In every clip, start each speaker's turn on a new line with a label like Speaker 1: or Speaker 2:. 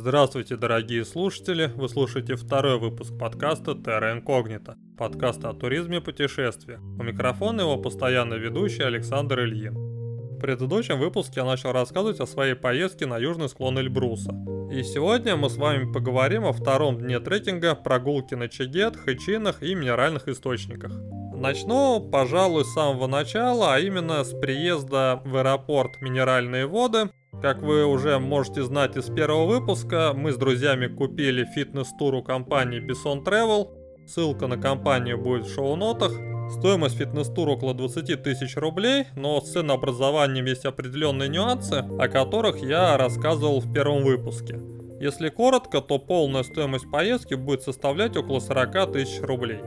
Speaker 1: Здравствуйте, дорогие слушатели! Вы слушаете второй выпуск подкаста Terra Incognita, подкаста о туризме и путешествиях. У микрофона его постоянный ведущий Александр Ильин. В предыдущем выпуске я начал рассказывать о своей поездке на южный склон Эльбруса. И сегодня мы с вами поговорим о втором дне трекинга, прогулки на Чегет, Хэчинах и минеральных источниках. Начну, пожалуй, с самого начала, а именно с приезда в аэропорт Минеральные воды, как вы уже можете знать из первого выпуска, мы с друзьями купили фитнес-тур у компании Bison Travel. Ссылка на компанию будет в шоу-нотах. Стоимость фитнес-тура около 20 тысяч рублей, но с ценообразованием есть определенные нюансы, о которых я рассказывал в первом выпуске. Если коротко, то полная стоимость поездки будет составлять около 40 тысяч рублей.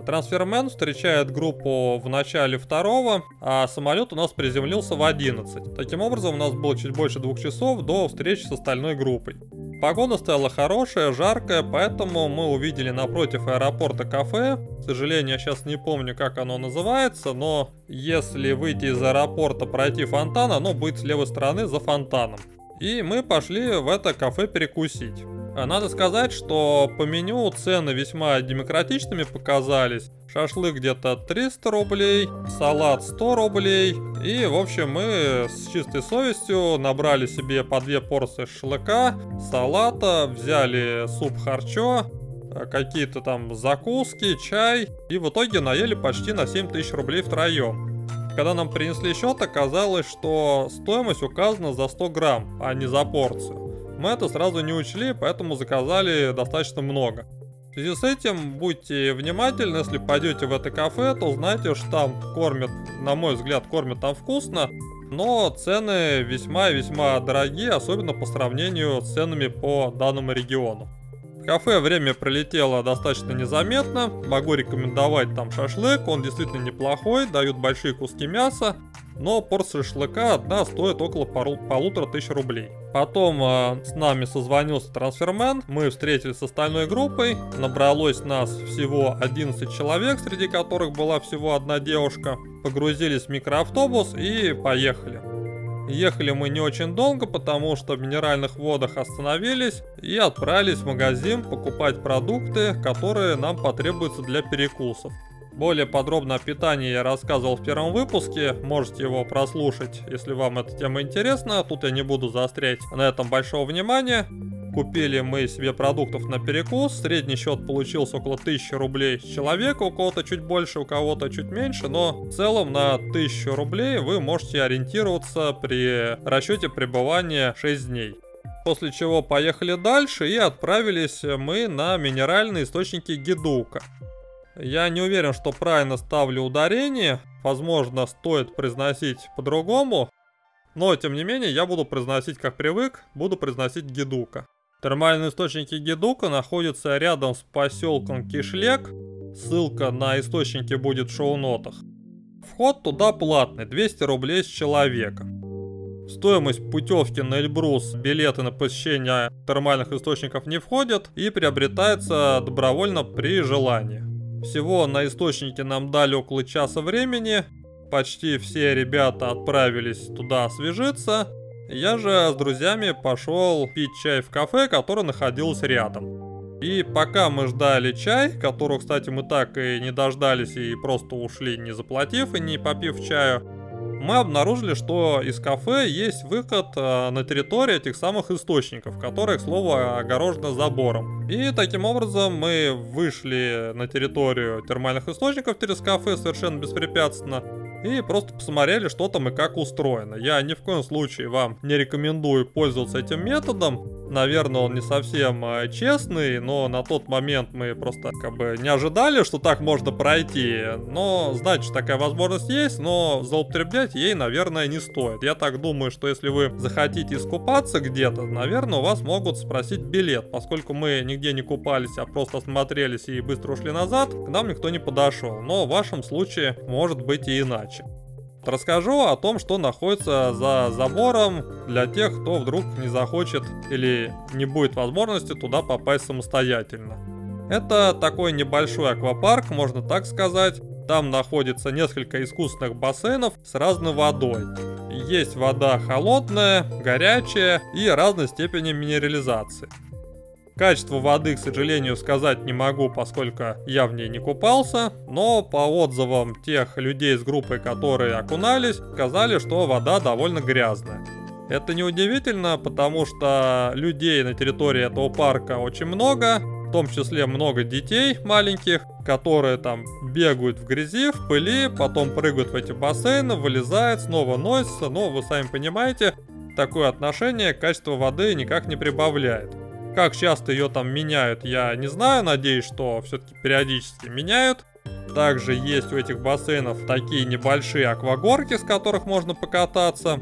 Speaker 1: Трансфермен встречает группу в начале второго, а самолет у нас приземлился в 11. Таким образом, у нас было чуть больше двух часов до встречи с остальной группой. Погода стала хорошая, жаркая, поэтому мы увидели напротив аэропорта кафе. К сожалению, я сейчас не помню, как оно называется, но если выйти из аэропорта, пройти фонтан, оно будет с левой стороны за фонтаном. И мы пошли в это кафе перекусить. А надо сказать, что по меню цены весьма демократичными показались. Шашлык где-то 300 рублей, салат 100 рублей. И, в общем, мы с чистой совестью набрали себе по две порции шашлыка, салата, взяли суп харчо, какие-то там закуски, чай. И в итоге наели почти на 7 тысяч рублей втроем. Когда нам принесли счет, оказалось, что стоимость указана за 100 грамм, а не за порцию. Мы это сразу не учли, поэтому заказали достаточно много. В связи с этим будьте внимательны, если пойдете в это кафе, то знайте, что там кормят, на мой взгляд, кормят там вкусно, но цены весьма и весьма дорогие, особенно по сравнению с ценами по данному региону. В кафе время пролетело достаточно незаметно, могу рекомендовать там шашлык, он действительно неплохой, дают большие куски мяса, но порция шашлыка одна стоит около полу полутора тысяч рублей. Потом э, с нами созвонился трансфермен, мы встретились с остальной группой, набралось нас всего 11 человек, среди которых была всего одна девушка. Погрузились в микроавтобус и поехали. Ехали мы не очень долго, потому что в минеральных водах остановились и отправились в магазин покупать продукты, которые нам потребуются для перекусов. Более подробно о питании я рассказывал в первом выпуске, можете его прослушать, если вам эта тема интересна. Тут я не буду заострять на этом большого внимания. Купили мы себе продуктов на перекус, средний счет получился около 1000 рублей с человека, у кого-то чуть больше, у кого-то чуть меньше, но в целом на 1000 рублей вы можете ориентироваться при расчете пребывания 6 дней. После чего поехали дальше и отправились мы на минеральные источники Гидука. Я не уверен, что правильно ставлю ударение. Возможно, стоит произносить по-другому. Но, тем не менее, я буду произносить как привык, буду произносить Гедука. Термальные источники Гедука находятся рядом с поселком Кишлек. Ссылка на источники будет в шоу-нотах. Вход туда платный, 200 рублей с человека. Стоимость путевки на Эльбрус, билеты на посещение термальных источников не входят и приобретается добровольно при желании. Всего на источнике нам дали около часа времени. Почти все ребята отправились туда освежиться. Я же с друзьями пошел пить чай в кафе, которое находилось рядом. И пока мы ждали чай, которого, кстати, мы так и не дождались и просто ушли, не заплатив и не попив чаю, мы обнаружили, что из кафе есть выход э, на территорию этих самых источников, которые, к слову, огорожены забором. И таким образом мы вышли на территорию термальных источников через кафе совершенно беспрепятственно и просто посмотрели, что там и как устроено. Я ни в коем случае вам не рекомендую пользоваться этим методом. Наверное, он не совсем э, честный, но на тот момент мы просто как бы не ожидали, что так можно пройти. Но знать, что такая возможность есть, но злоупотреблять ей, наверное, не стоит. Я так думаю, что если вы захотите искупаться где-то, наверное, у вас могут спросить билет. Поскольку мы нигде не купались, а просто осмотрелись и быстро ушли назад, к нам никто не подошел. Но в вашем случае может быть и иначе иначе. Расскажу о том, что находится за забором для тех, кто вдруг не захочет или не будет возможности туда попасть самостоятельно. Это такой небольшой аквапарк, можно так сказать. Там находится несколько искусственных бассейнов с разной водой. есть вода холодная, горячая и разной степени минерализации. Качество воды, к сожалению, сказать не могу, поскольку я в ней не купался, но по отзывам тех людей с группой, которые окунались, сказали, что вода довольно грязная. Это неудивительно, потому что людей на территории этого парка очень много, в том числе много детей маленьких, которые там бегают в грязи, в пыли, потом прыгают в эти бассейны, вылезают, снова носятся, но вы сами понимаете, такое отношение качество воды никак не прибавляет. Как часто ее там меняют, я не знаю, надеюсь, что все-таки периодически меняют. Также есть у этих бассейнов такие небольшие аквагорки, с которых можно покататься.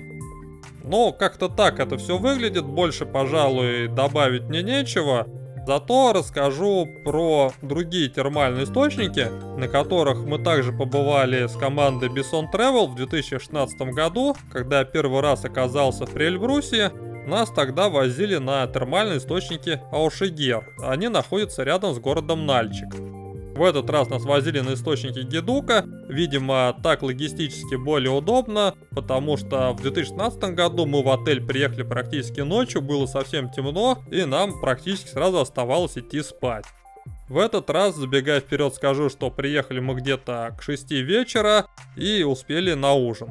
Speaker 1: Но как-то так это все выглядит, больше, пожалуй, добавить мне нечего. Зато расскажу про другие термальные источники, на которых мы также побывали с командой Bison Travel в 2016 году, когда я первый раз оказался в Прельбрусе. Нас тогда возили на термальные источники Аушигер. Они находятся рядом с городом Нальчик. В этот раз нас возили на источники Гедука. Видимо, так логистически более удобно, потому что в 2016 году мы в отель приехали практически ночью, было совсем темно, и нам практически сразу оставалось идти спать. В этот раз, забегая вперед, скажу, что приехали мы где-то к 6 вечера и успели на ужин.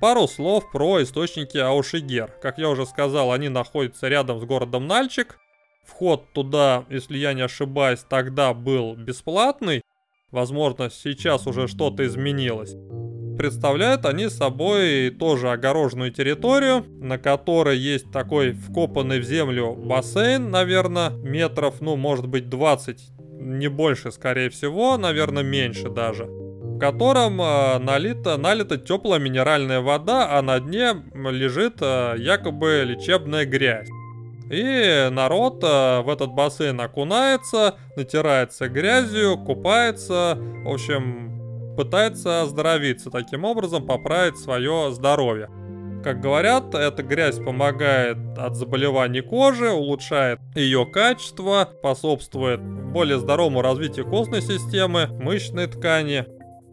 Speaker 1: Пару слов про источники Аушигер. Как я уже сказал, они находятся рядом с городом Нальчик. Вход туда, если я не ошибаюсь, тогда был бесплатный. Возможно, сейчас уже что-то изменилось. Представляют они собой тоже огороженную территорию, на которой есть такой вкопанный в землю бассейн, наверное, метров, ну, может быть, 20, не больше, скорее всего, наверное, меньше даже котором э, налита, налита теплая минеральная вода, а на дне лежит э, якобы лечебная грязь. И народ э, в этот бассейн окунается, натирается грязью, купается, в общем, пытается оздоровиться, таким образом поправить свое здоровье. Как говорят, эта грязь помогает от заболеваний кожи, улучшает ее качество, способствует более здоровому развитию костной системы, мышечной ткани,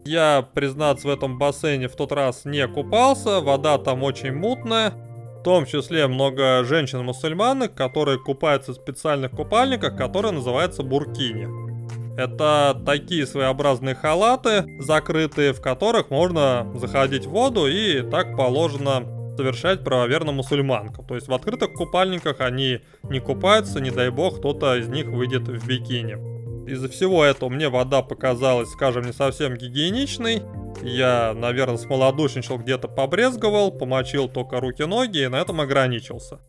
Speaker 1: я, признаться, в этом бассейне в тот раз не купался, вода там очень мутная. В том числе много женщин-мусульманок, которые купаются в специальных купальниках, которые называются буркини. Это такие своеобразные халаты, закрытые, в которых можно заходить в воду и так положено совершать правоверно мусульманкам. То есть в открытых купальниках они не купаются, не дай бог кто-то из них выйдет в бикини. Из-за всего этого мне вода показалась, скажем, не совсем гигиеничной. Я, наверное, смолодушничал, где-то побрезговал, помочил только руки-ноги и на этом ограничился.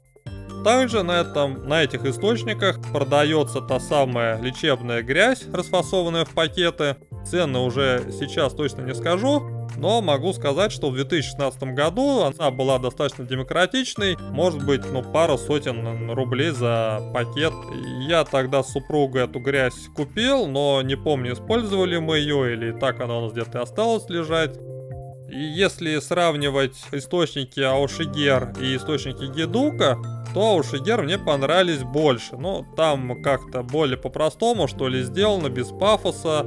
Speaker 1: Также на, этом, на этих источниках продается та самая лечебная грязь, расфасованная в пакеты. Цены уже сейчас точно не скажу, но могу сказать, что в 2016 году она была достаточно демократичной, может быть, ну, пара сотен рублей за пакет. Я тогда с супругой эту грязь купил, но не помню, использовали мы ее или так она у нас где-то осталась лежать. И если сравнивать источники Аушигер и источники Гедука, то Аушигер мне понравились больше. Ну, там как-то более по-простому, что ли, сделано, без пафоса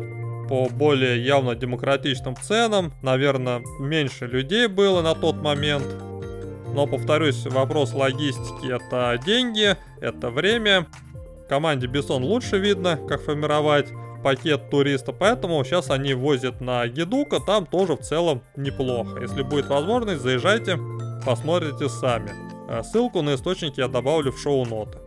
Speaker 1: по более явно демократичным ценам. Наверное, меньше людей было на тот момент. Но, повторюсь, вопрос логистики – это деньги, это время. Команде Бессон лучше видно, как формировать пакет туриста, поэтому сейчас они возят на Гедука, там тоже в целом неплохо. Если будет возможность, заезжайте, посмотрите сами. Э, ссылку на источники я добавлю в шоу-ноты.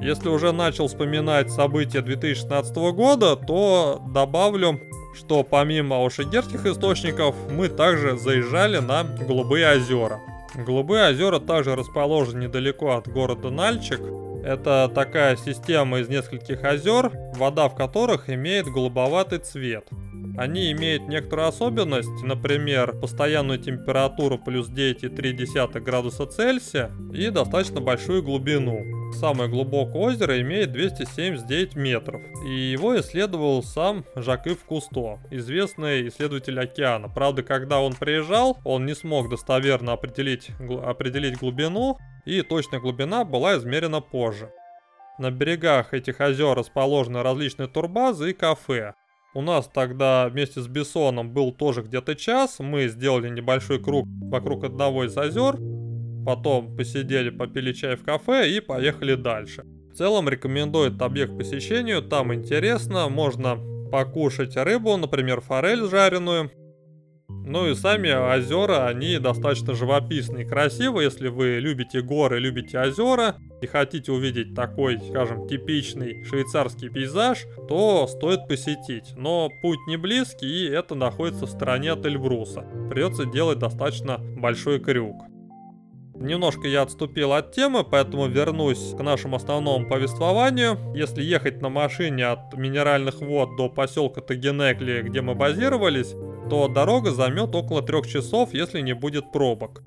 Speaker 1: Если уже начал вспоминать события 2016 года, то добавлю, что помимо ошигерских источников, мы также заезжали на Голубые озера. Голубые озера также расположены недалеко от города Нальчик. Это такая система из нескольких озер, вода в которых имеет голубоватый цвет. Они имеют некоторую особенность, например, постоянную температуру плюс 9,3 градуса Цельсия и достаточно большую глубину. Самое глубокое озеро имеет 279 метров, и его исследовал сам Жак-Ив Кусто, известный исследователь океана. Правда, когда он приезжал, он не смог достоверно определить, определить глубину, и точная глубина была измерена позже. На берегах этих озер расположены различные турбазы и кафе. У нас тогда вместе с Бессоном был тоже где-то час. Мы сделали небольшой круг вокруг одного из озер. Потом посидели, попили чай в кафе и поехали дальше. В целом рекомендую этот объект посещению. Там интересно, можно покушать рыбу, например, форель жареную. Ну и сами озера, они достаточно живописные и красивые. Если вы любите горы, любите озера и хотите увидеть такой, скажем, типичный швейцарский пейзаж, то стоит посетить. Но путь не близкий и это находится в стороне от Эльбруса. Придется делать достаточно большой крюк. Немножко я отступил от темы, поэтому вернусь к нашему основному повествованию. Если ехать на машине от Минеральных вод до поселка Тагенекли, где мы базировались, то дорога займет около трех часов, если не будет пробок.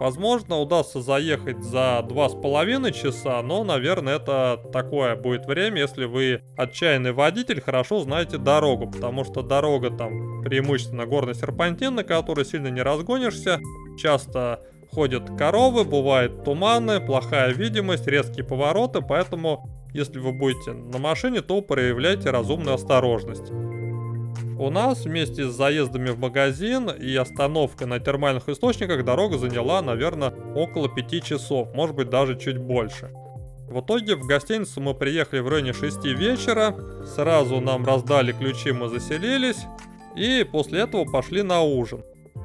Speaker 1: Возможно, удастся заехать за два с половиной часа, но, наверное, это такое будет время, если вы отчаянный водитель, хорошо знаете дорогу, потому что дорога там преимущественно горный серпантин, на которой сильно не разгонишься, часто ходят коровы, бывают туманы, плохая видимость, резкие повороты, поэтому если вы будете на машине, то проявляйте разумную осторожность. У нас вместе с заездами в магазин и остановкой на термальных источниках дорога заняла, наверное, около 5 часов, может быть даже чуть больше. В итоге в гостиницу мы приехали в районе 6 вечера, сразу нам раздали ключи, мы заселились, и после этого пошли на ужин.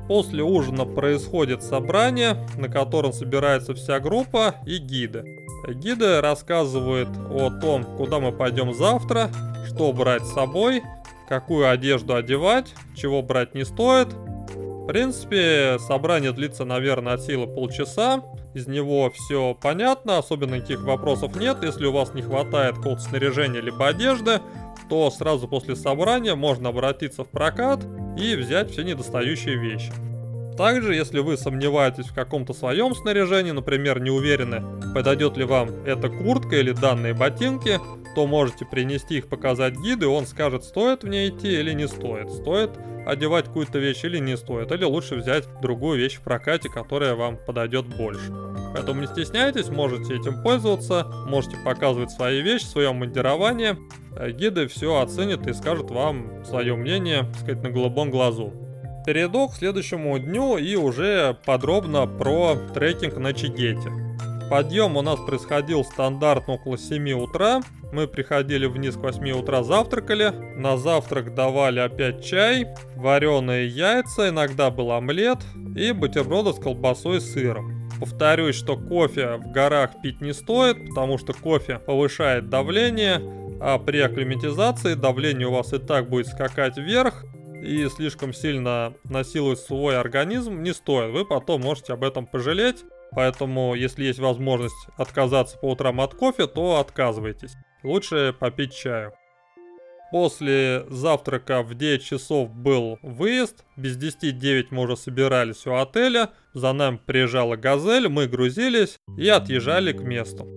Speaker 1: После ужина происходит собрание, на котором собирается вся группа и гиды. Гиды рассказывают о том, куда мы пойдем завтра, что брать с собой, какую одежду одевать, чего брать не стоит. В принципе, собрание длится, наверное, от силы полчаса. Из него все понятно, особенно никаких вопросов нет. Если у вас не хватает какого-то снаряжения либо одежды, то сразу после собрания можно обратиться в прокат и взять все недостающие вещи. Также, если вы сомневаетесь в каком-то своем снаряжении, например, не уверены, подойдет ли вам эта куртка или данные ботинки, то можете принести их показать гиду, и он скажет, стоит в ней идти или не стоит, стоит одевать какую-то вещь или не стоит, или лучше взять другую вещь в прокате, которая вам подойдет больше. Поэтому не стесняйтесь, можете этим пользоваться, можете показывать свои вещи, свое мундирование. Э, гиды все оценят и скажут вам свое мнение, так сказать, на голубом глазу. Перейду к следующему дню и уже подробно про трекинг на Чигете. Подъем у нас происходил стандартно около 7 утра. Мы приходили вниз к 8 утра, завтракали. На завтрак давали опять чай, вареные яйца, иногда был омлет и бутерброды с колбасой и сыром. Повторюсь, что кофе в горах пить не стоит, потому что кофе повышает давление, а при акклиматизации давление у вас и так будет скакать вверх, и слишком сильно насиловать свой организм не стоит. Вы потом можете об этом пожалеть. Поэтому, если есть возможность отказаться по утрам от кофе, то отказывайтесь. Лучше попить чаю. После завтрака в 9 часов был выезд. Без 10-9 мы уже собирались у отеля. За нами приезжала газель, мы грузились и отъезжали к месту.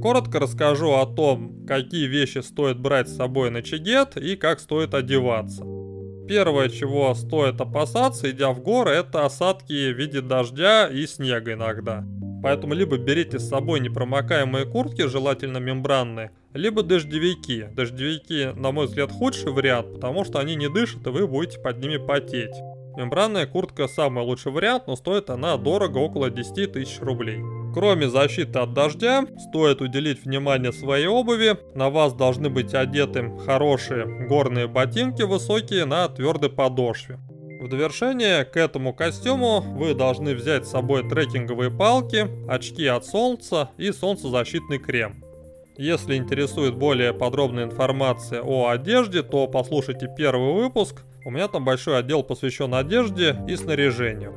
Speaker 1: Коротко расскажу о том, какие вещи стоит брать с собой на Чигет и как стоит одеваться. Первое, чего стоит опасаться, идя в горы, это осадки в виде дождя и снега иногда. Поэтому либо берите с собой непромокаемые куртки, желательно мембранные, либо дождевики. Дождевики, на мой взгляд, худший вариант, потому что они не дышат и вы будете под ними потеть. Мембранная куртка самый лучший вариант, но стоит она дорого, около 10 тысяч рублей. Кроме защиты от дождя, стоит уделить внимание своей обуви. На вас должны быть одеты хорошие горные ботинки высокие на твердой подошве. В довершение к этому костюму вы должны взять с собой трекинговые палки, очки от солнца и солнцезащитный крем. Если интересует более подробная информация о одежде, то послушайте первый выпуск. У меня там большой отдел посвящен одежде и снаряжению.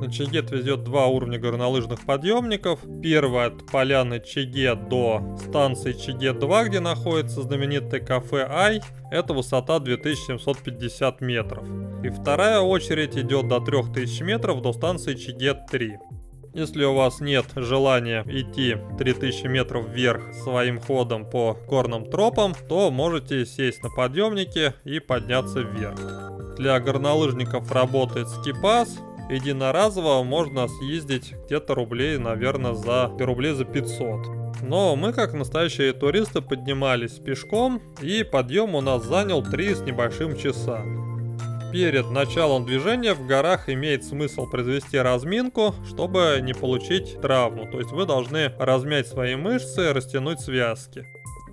Speaker 1: На Чигет везет два уровня горнолыжных подъемников. Первый от поляны Чигет до станции Чигет-2, где находится знаменитое кафе Ай. Это высота 2750 метров. И вторая очередь идет до 3000 метров до станции Чигет-3. Если у вас нет желания идти 3000 метров вверх своим ходом по горным тропам, то можете сесть на подъемнике и подняться вверх. Для горнолыжников работает скипас, единоразово можно съездить где-то рублей, наверное, за рублей за 500. Но мы, как настоящие туристы, поднимались пешком, и подъем у нас занял 3 с небольшим часа. Перед началом движения в горах имеет смысл произвести разминку, чтобы не получить травму. То есть вы должны размять свои мышцы, растянуть связки.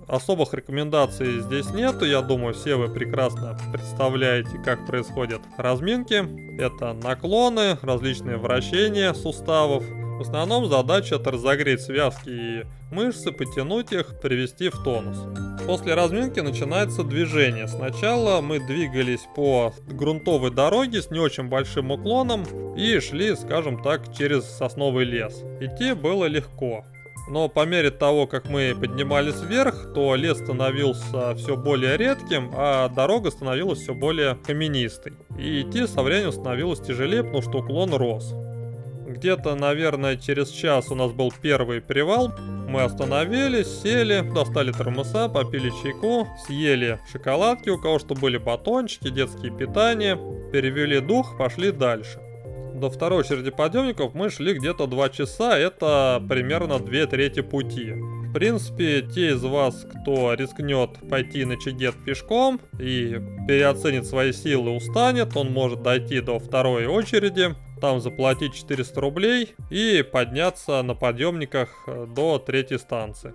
Speaker 1: Особых рекомендаций здесь нету, я думаю, все вы прекрасно представляете, как происходят разминки. Это наклоны, различные вращения суставов, в основном задача это разогреть связки и мышцы, потянуть их, привести в тонус. После разминки начинается движение. Сначала мы двигались по грунтовой дороге с не очень большим уклоном и шли, скажем так, через сосновый лес. Идти было легко. Но по мере того, как мы поднимались вверх, то лес становился все более редким, а дорога становилась все более каменистой. И идти со временем становилось тяжелее, потому что уклон рос. Где-то, наверное, через час у нас был первый привал. Мы остановились, сели, достали термоса, попили чайку, съели шоколадки, у кого что были батончики, детские питания, перевели дух, пошли дальше. До второй очереди подъемников мы шли где-то 2 часа, это примерно 2 трети пути. В принципе, те из вас, кто рискнет пойти на Чигет пешком и переоценит свои силы, устанет, он может дойти до второй очереди, там заплатить 400 рублей и подняться на подъемниках э, до третьей станции.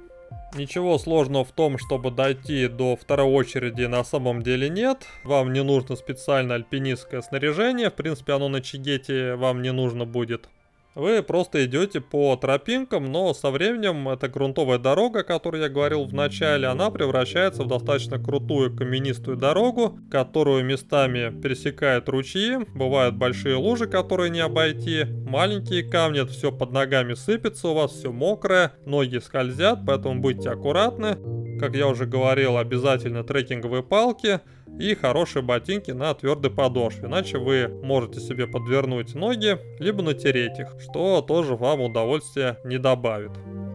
Speaker 1: Ничего сложного в том, чтобы дойти до второй очереди на самом деле нет. Вам не нужно специально альпинистское снаряжение. В принципе, оно на Чигете вам не нужно будет. Вы просто идете по тропинкам, но со временем эта грунтовая дорога, о которой я говорил в начале, она превращается в достаточно крутую каменистую дорогу, которую местами пересекают ручьи, бывают большие лужи, которые не обойти, маленькие камни, все под ногами сыпется у вас, все мокрое, ноги скользят, поэтому будьте аккуратны. Как я уже говорил, обязательно трекинговые палки – и хорошие ботинки на твердой подошве, иначе вы можете себе подвернуть ноги, либо натереть их, что тоже вам удовольствия не добавит.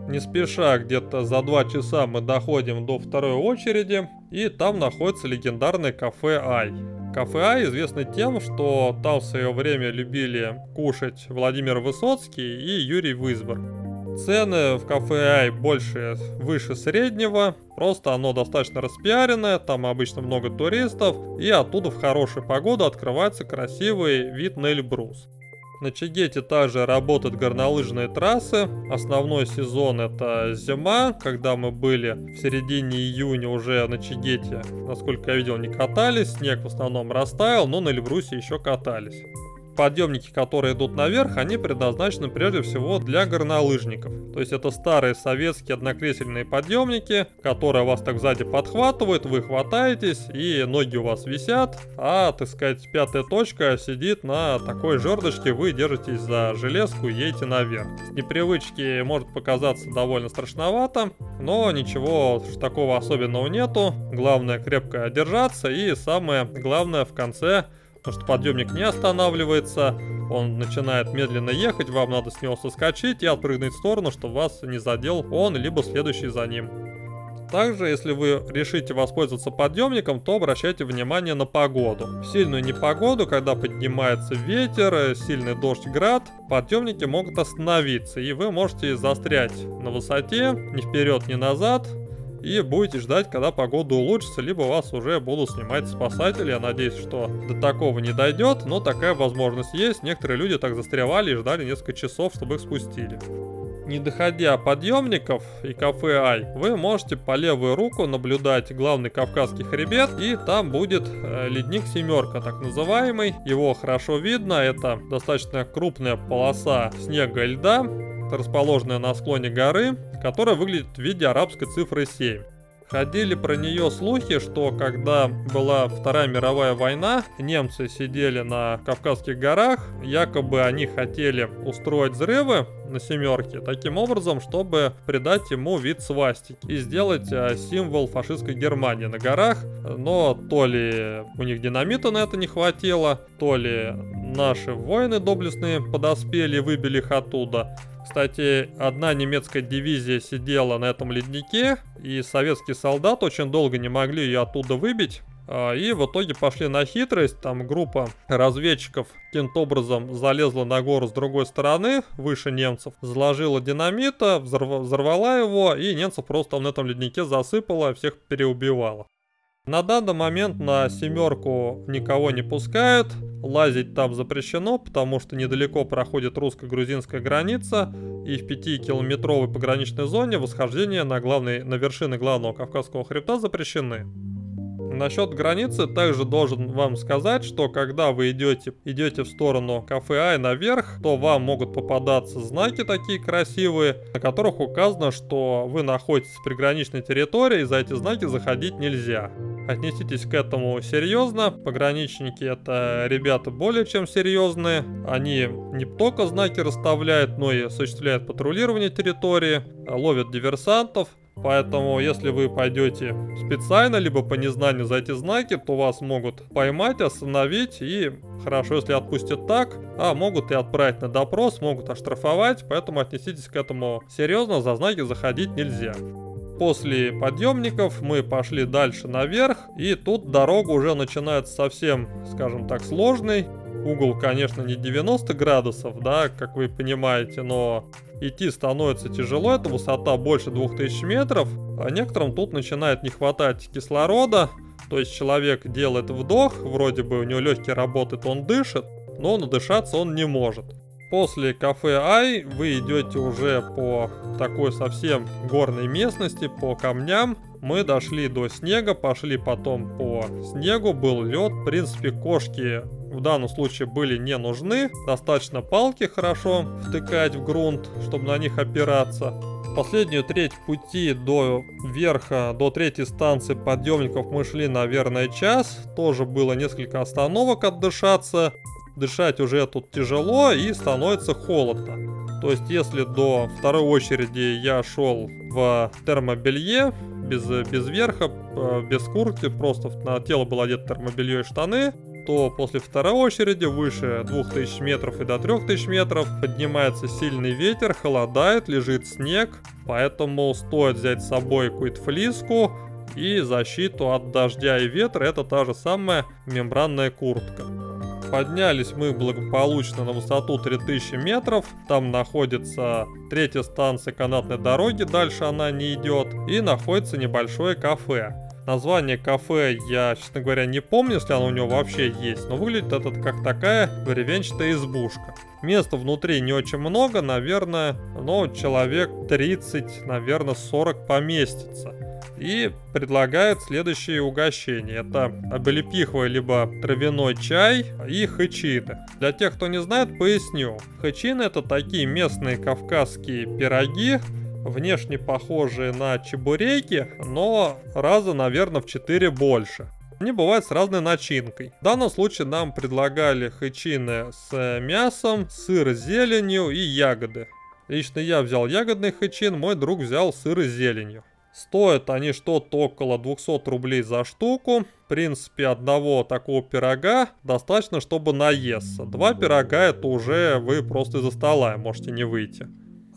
Speaker 1: Не спеша, где-то за 2 часа мы доходим до второй очереди, и там находится легендарное кафе Ай. Кафе Ай известно тем, что там в свое время любили кушать Владимир Высоцкий и Юрий Вызбор. Цены в кафе Ай больше, выше среднего, просто оно достаточно распиаренное, там обычно много туристов, и оттуда в хорошую погоду открывается красивый вид на Эльбрус. На Чигете также работают горнолыжные трассы. Основной сезон это зима, когда мы были в середине июня уже на Чигете, насколько я видел, не катались, снег в основном растаял, но на Эльбрусе еще катались подъемники, которые идут наверх, они предназначены прежде всего для горнолыжников. То есть это старые советские однокресельные подъемники, которые вас так сзади подхватывают, вы хватаетесь и ноги у вас висят, а, так сказать, пятая точка сидит на такой жердочке, вы держитесь за железку и едете наверх. С непривычки может показаться довольно страшновато, но ничего такого особенного нету. Главное крепко держаться и самое главное в конце потому что подъемник не останавливается, он начинает медленно ехать, вам надо с него соскочить и отпрыгнуть в сторону, чтобы вас не задел он, либо следующий за ним. Также, если вы решите воспользоваться подъемником, то обращайте внимание на погоду. В сильную непогоду, когда поднимается ветер, сильный дождь, град, подъемники могут остановиться, и вы можете застрять на высоте, ни вперед, ни назад, и будете ждать, когда погода улучшится, либо вас уже будут снимать спасатели. Я надеюсь, что до такого не дойдет, но такая возможность есть. Некоторые люди так застревали и ждали несколько часов, чтобы их спустили. Не доходя подъемников и кафе Ай, вы можете по левую руку наблюдать главный Кавказский хребет, и там будет э, ледник семерка, так называемый. Его хорошо видно, это достаточно крупная полоса снега и льда, расположенная на склоне горы, которая выглядит в виде арабской цифры 7. Ходили про нее слухи, что когда была Вторая мировая война, немцы сидели на Кавказских горах, якобы они хотели устроить взрывы на семерке таким образом, чтобы придать ему вид свастики и сделать а, символ фашистской Германии на горах. Но то ли у них динамита на это не хватило, то ли наши воины доблестные подоспели и выбили их оттуда. Кстати, одна немецкая дивизия сидела на этом леднике, и советские солдаты очень долго не могли ее оттуда выбить. А, и в итоге пошли на хитрость, там группа разведчиков каким-то образом залезла на гору с другой стороны, выше немцев, заложила динамита, взорвала его, и немцев просто на этом леднике засыпала, всех переубивала. На данный момент на семерку никого не пускают, лазить там запрещено, потому что недалеко проходит русско-грузинская граница, и в 5-километровой пограничной зоне восхождение на, главный, на вершины главного Кавказского хребта запрещены. Насчет границы также должен вам сказать, что когда вы идете, идете в сторону кафе Ай наверх, то вам могут попадаться знаки такие красивые, на которых указано, что вы находитесь в приграничной территории, и за эти знаки заходить нельзя. Отнеситесь к этому серьезно. Пограничники это ребята более чем серьезные. Они не только знаки расставляют, но и осуществляют патрулирование территории, ловят диверсантов. Поэтому, если вы пойдете специально, либо по незнанию за эти знаки, то вас могут поймать, остановить и, хорошо, если отпустят так, а могут и отправить на допрос, могут оштрафовать, поэтому отнеситесь к этому серьезно, за знаки заходить нельзя. После подъемников мы пошли дальше наверх, и тут дорога уже начинается совсем, скажем так, сложной. Угол, конечно, не 90 градусов, да, как вы понимаете, но идти становится тяжело, это высота больше 2000 метров, а некоторым тут начинает не хватать кислорода, то есть человек делает вдох, вроде бы у него легкие работают, он дышит, но надышаться он не может. После кафе Ай вы идете уже по такой совсем горной местности, по камням. Мы дошли до снега, пошли потом по снегу, был лед. В принципе, кошки в данном случае были не нужны. Достаточно палки хорошо втыкать в грунт, чтобы на них опираться. Последнюю треть пути до верха, до третьей станции подъемников мы шли, наверное, час. Тоже было несколько остановок отдышаться дышать уже тут тяжело и становится холодно. То есть, если до второй очереди я шел в термобелье, без, без верха, э, без куртки, просто на тело было одето термобелье и штаны, то после второй очереди выше 2000 метров и до 3000 метров поднимается сильный ветер, холодает, лежит снег, поэтому стоит взять с собой какую-то флиску и защиту от дождя и ветра, это та же самая мембранная куртка. Поднялись мы благополучно на высоту 3000 метров. Там находится третья станция канатной дороги, дальше она не идет. И находится небольшое кафе. Название кафе я, честно говоря, не помню, если оно у него вообще есть, но выглядит это как такая деревенчатая избушка. Места внутри не очень много, наверное, но человек 30, наверное, 40 поместится и предлагает следующие угощения. Это облепиховый либо травяной чай и хычины. Для тех, кто не знает, поясню. Хычины это такие местные кавказские пироги, внешне похожие на чебуреки, но раза, наверное, в 4 больше. Они бывают с разной начинкой. В данном случае нам предлагали хычины с мясом, сыр с зеленью и ягоды. Лично я взял ягодный хэчин, мой друг взял сыр с зеленью. Стоят они что-то около 200 рублей за штуку. В принципе, одного такого пирога достаточно, чтобы наесться. Два пирога это уже вы просто из-за стола можете не выйти.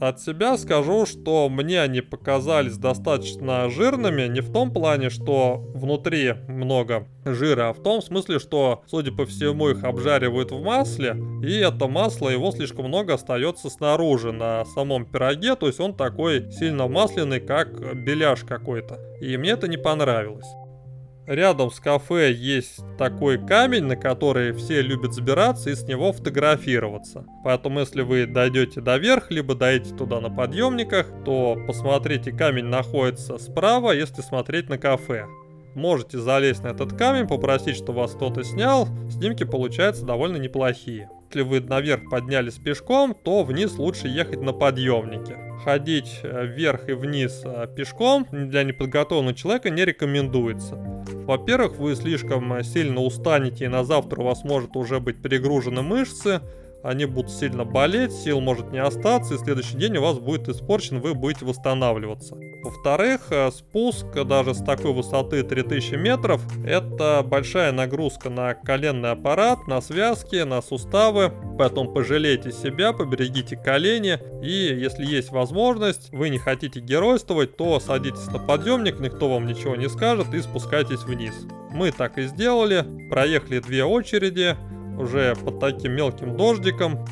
Speaker 1: От себя скажу, что мне они показались достаточно жирными, не в том плане, что внутри много жира, а в том смысле, что, судя по всему, их обжаривают в масле, и это масло, его слишком много остается снаружи на самом пироге, то есть он такой сильно масляный, как беляш какой-то. И мне это не понравилось. Рядом с кафе есть такой камень, на который все любят забираться и с него фотографироваться. Поэтому если вы дойдете до верха, либо дойдете туда на подъемниках, то посмотрите, камень находится справа, если смотреть на кафе. Можете залезть на этот камень, попросить, чтобы вас кто-то снял, снимки получаются довольно неплохие. Если вы наверх поднялись пешком, то вниз лучше ехать на подъемнике. Ходить э, вверх и вниз э, пешком для неподготовленного человека не рекомендуется. Во-первых, вы слишком сильно устанете и на завтра у вас может уже быть перегружены мышцы, они будут сильно болеть, сил может не остаться, и следующий день у вас будет испорчен, вы будете восстанавливаться. Во-вторых, э, спуск даже с такой высоты 3000 метров – это большая нагрузка на коленный аппарат, на связки, на суставы, поэтому пожалейте себя, поберегите колени, и если есть возможность, вы не хотите геройствовать, то садитесь на подъемник, никто вам ничего не скажет, и спускайтесь вниз. Мы так и сделали, проехали две очереди, уже под таким мелким дождиком,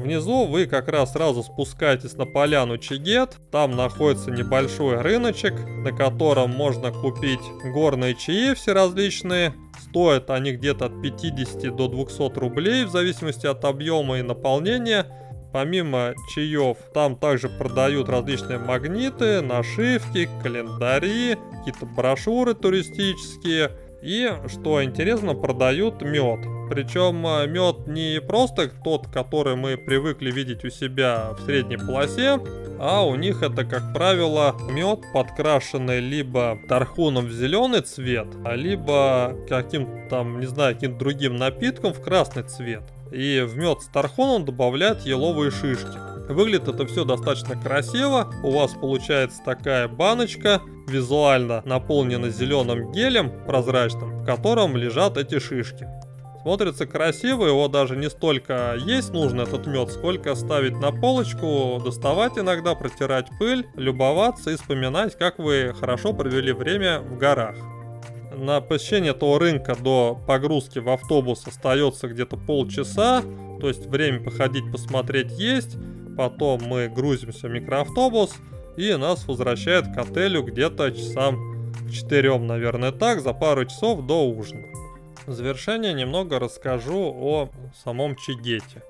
Speaker 1: Внизу вы как раз сразу спускаетесь на поляну Чигет. Там находится небольшой рыночек, на котором можно купить горные чаи все различные. Стоят они где-то от 50 до 200 рублей в зависимости от объема и наполнения. Помимо чаев, там также продают различные магниты, нашивки, календари, какие-то брошюры туристические. И, что интересно, продают мед. Причем э, мед не просто тот, который мы привыкли видеть у себя в средней полосе, а у них это, как правило, мед, подкрашенный либо тархуном в зеленый цвет, либо каким-то там, не знаю, каким-то другим напитком в красный цвет. И в мед с тархуном добавляют еловые шишки. Выглядит это все достаточно красиво. У вас получается такая баночка, визуально наполнена зеленым гелем прозрачным, в котором лежат эти шишки. Смотрится красиво, его даже не столько есть нужно этот мед, сколько ставить на полочку, доставать иногда, протирать пыль, любоваться и вспоминать, как вы хорошо провели время в горах. На посещение этого рынка до погрузки в автобус остается где-то полчаса, то есть время походить, посмотреть есть. Потом мы грузимся в микроавтобус и нас возвращает к отелю где-то часам к 4, наверное, так, за пару часов до ужина. В завершение немного расскажу о самом Чигете.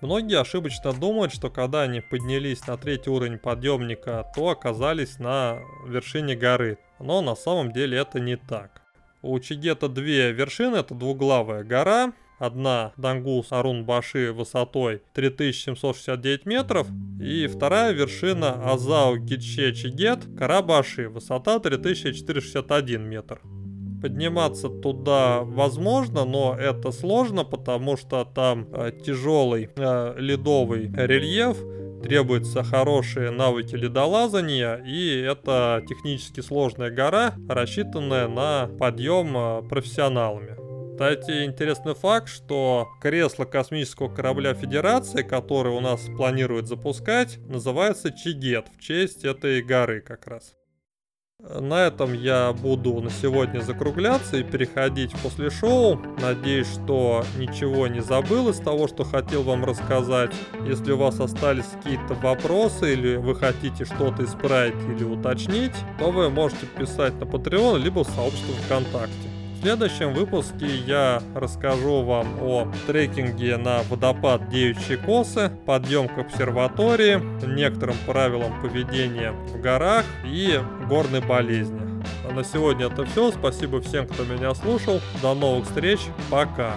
Speaker 1: Многие ошибочно думают, что когда они поднялись на третий уровень подъемника, то оказались на вершине горы. Но на самом деле это не так. У Чигета две вершины, это двуглавая гора, Одна Дангус Арун Баши высотой 3769 метров. И вторая вершина Азау Гитче Чигет Карабаши, высота 3461 метр. Подниматься туда возможно, но это сложно, потому что там э, тяжелый э, ледовый рельеф, требуются хорошие навыки ледолазания, и это технически сложная гора, рассчитанная на подъем э, профессионалами. Кстати, интересный факт, что кресло космического корабля Федерации, который у нас планируют запускать, называется Чигет в честь этой горы как раз. На этом я буду на сегодня закругляться и переходить после шоу. Надеюсь, что ничего не забыл из того, что хотел вам рассказать. Если у вас остались какие-то вопросы или вы хотите что-то исправить или уточнить, то вы можете писать на Patreon либо в сообществе ВКонтакте. В следующем выпуске я расскажу вам о трекинге на водопад Девичьи Косы, подъем к обсерватории, некоторым правилам поведения в горах и горной болезни. А на сегодня это все. Спасибо всем, кто меня слушал. До новых встреч. Пока.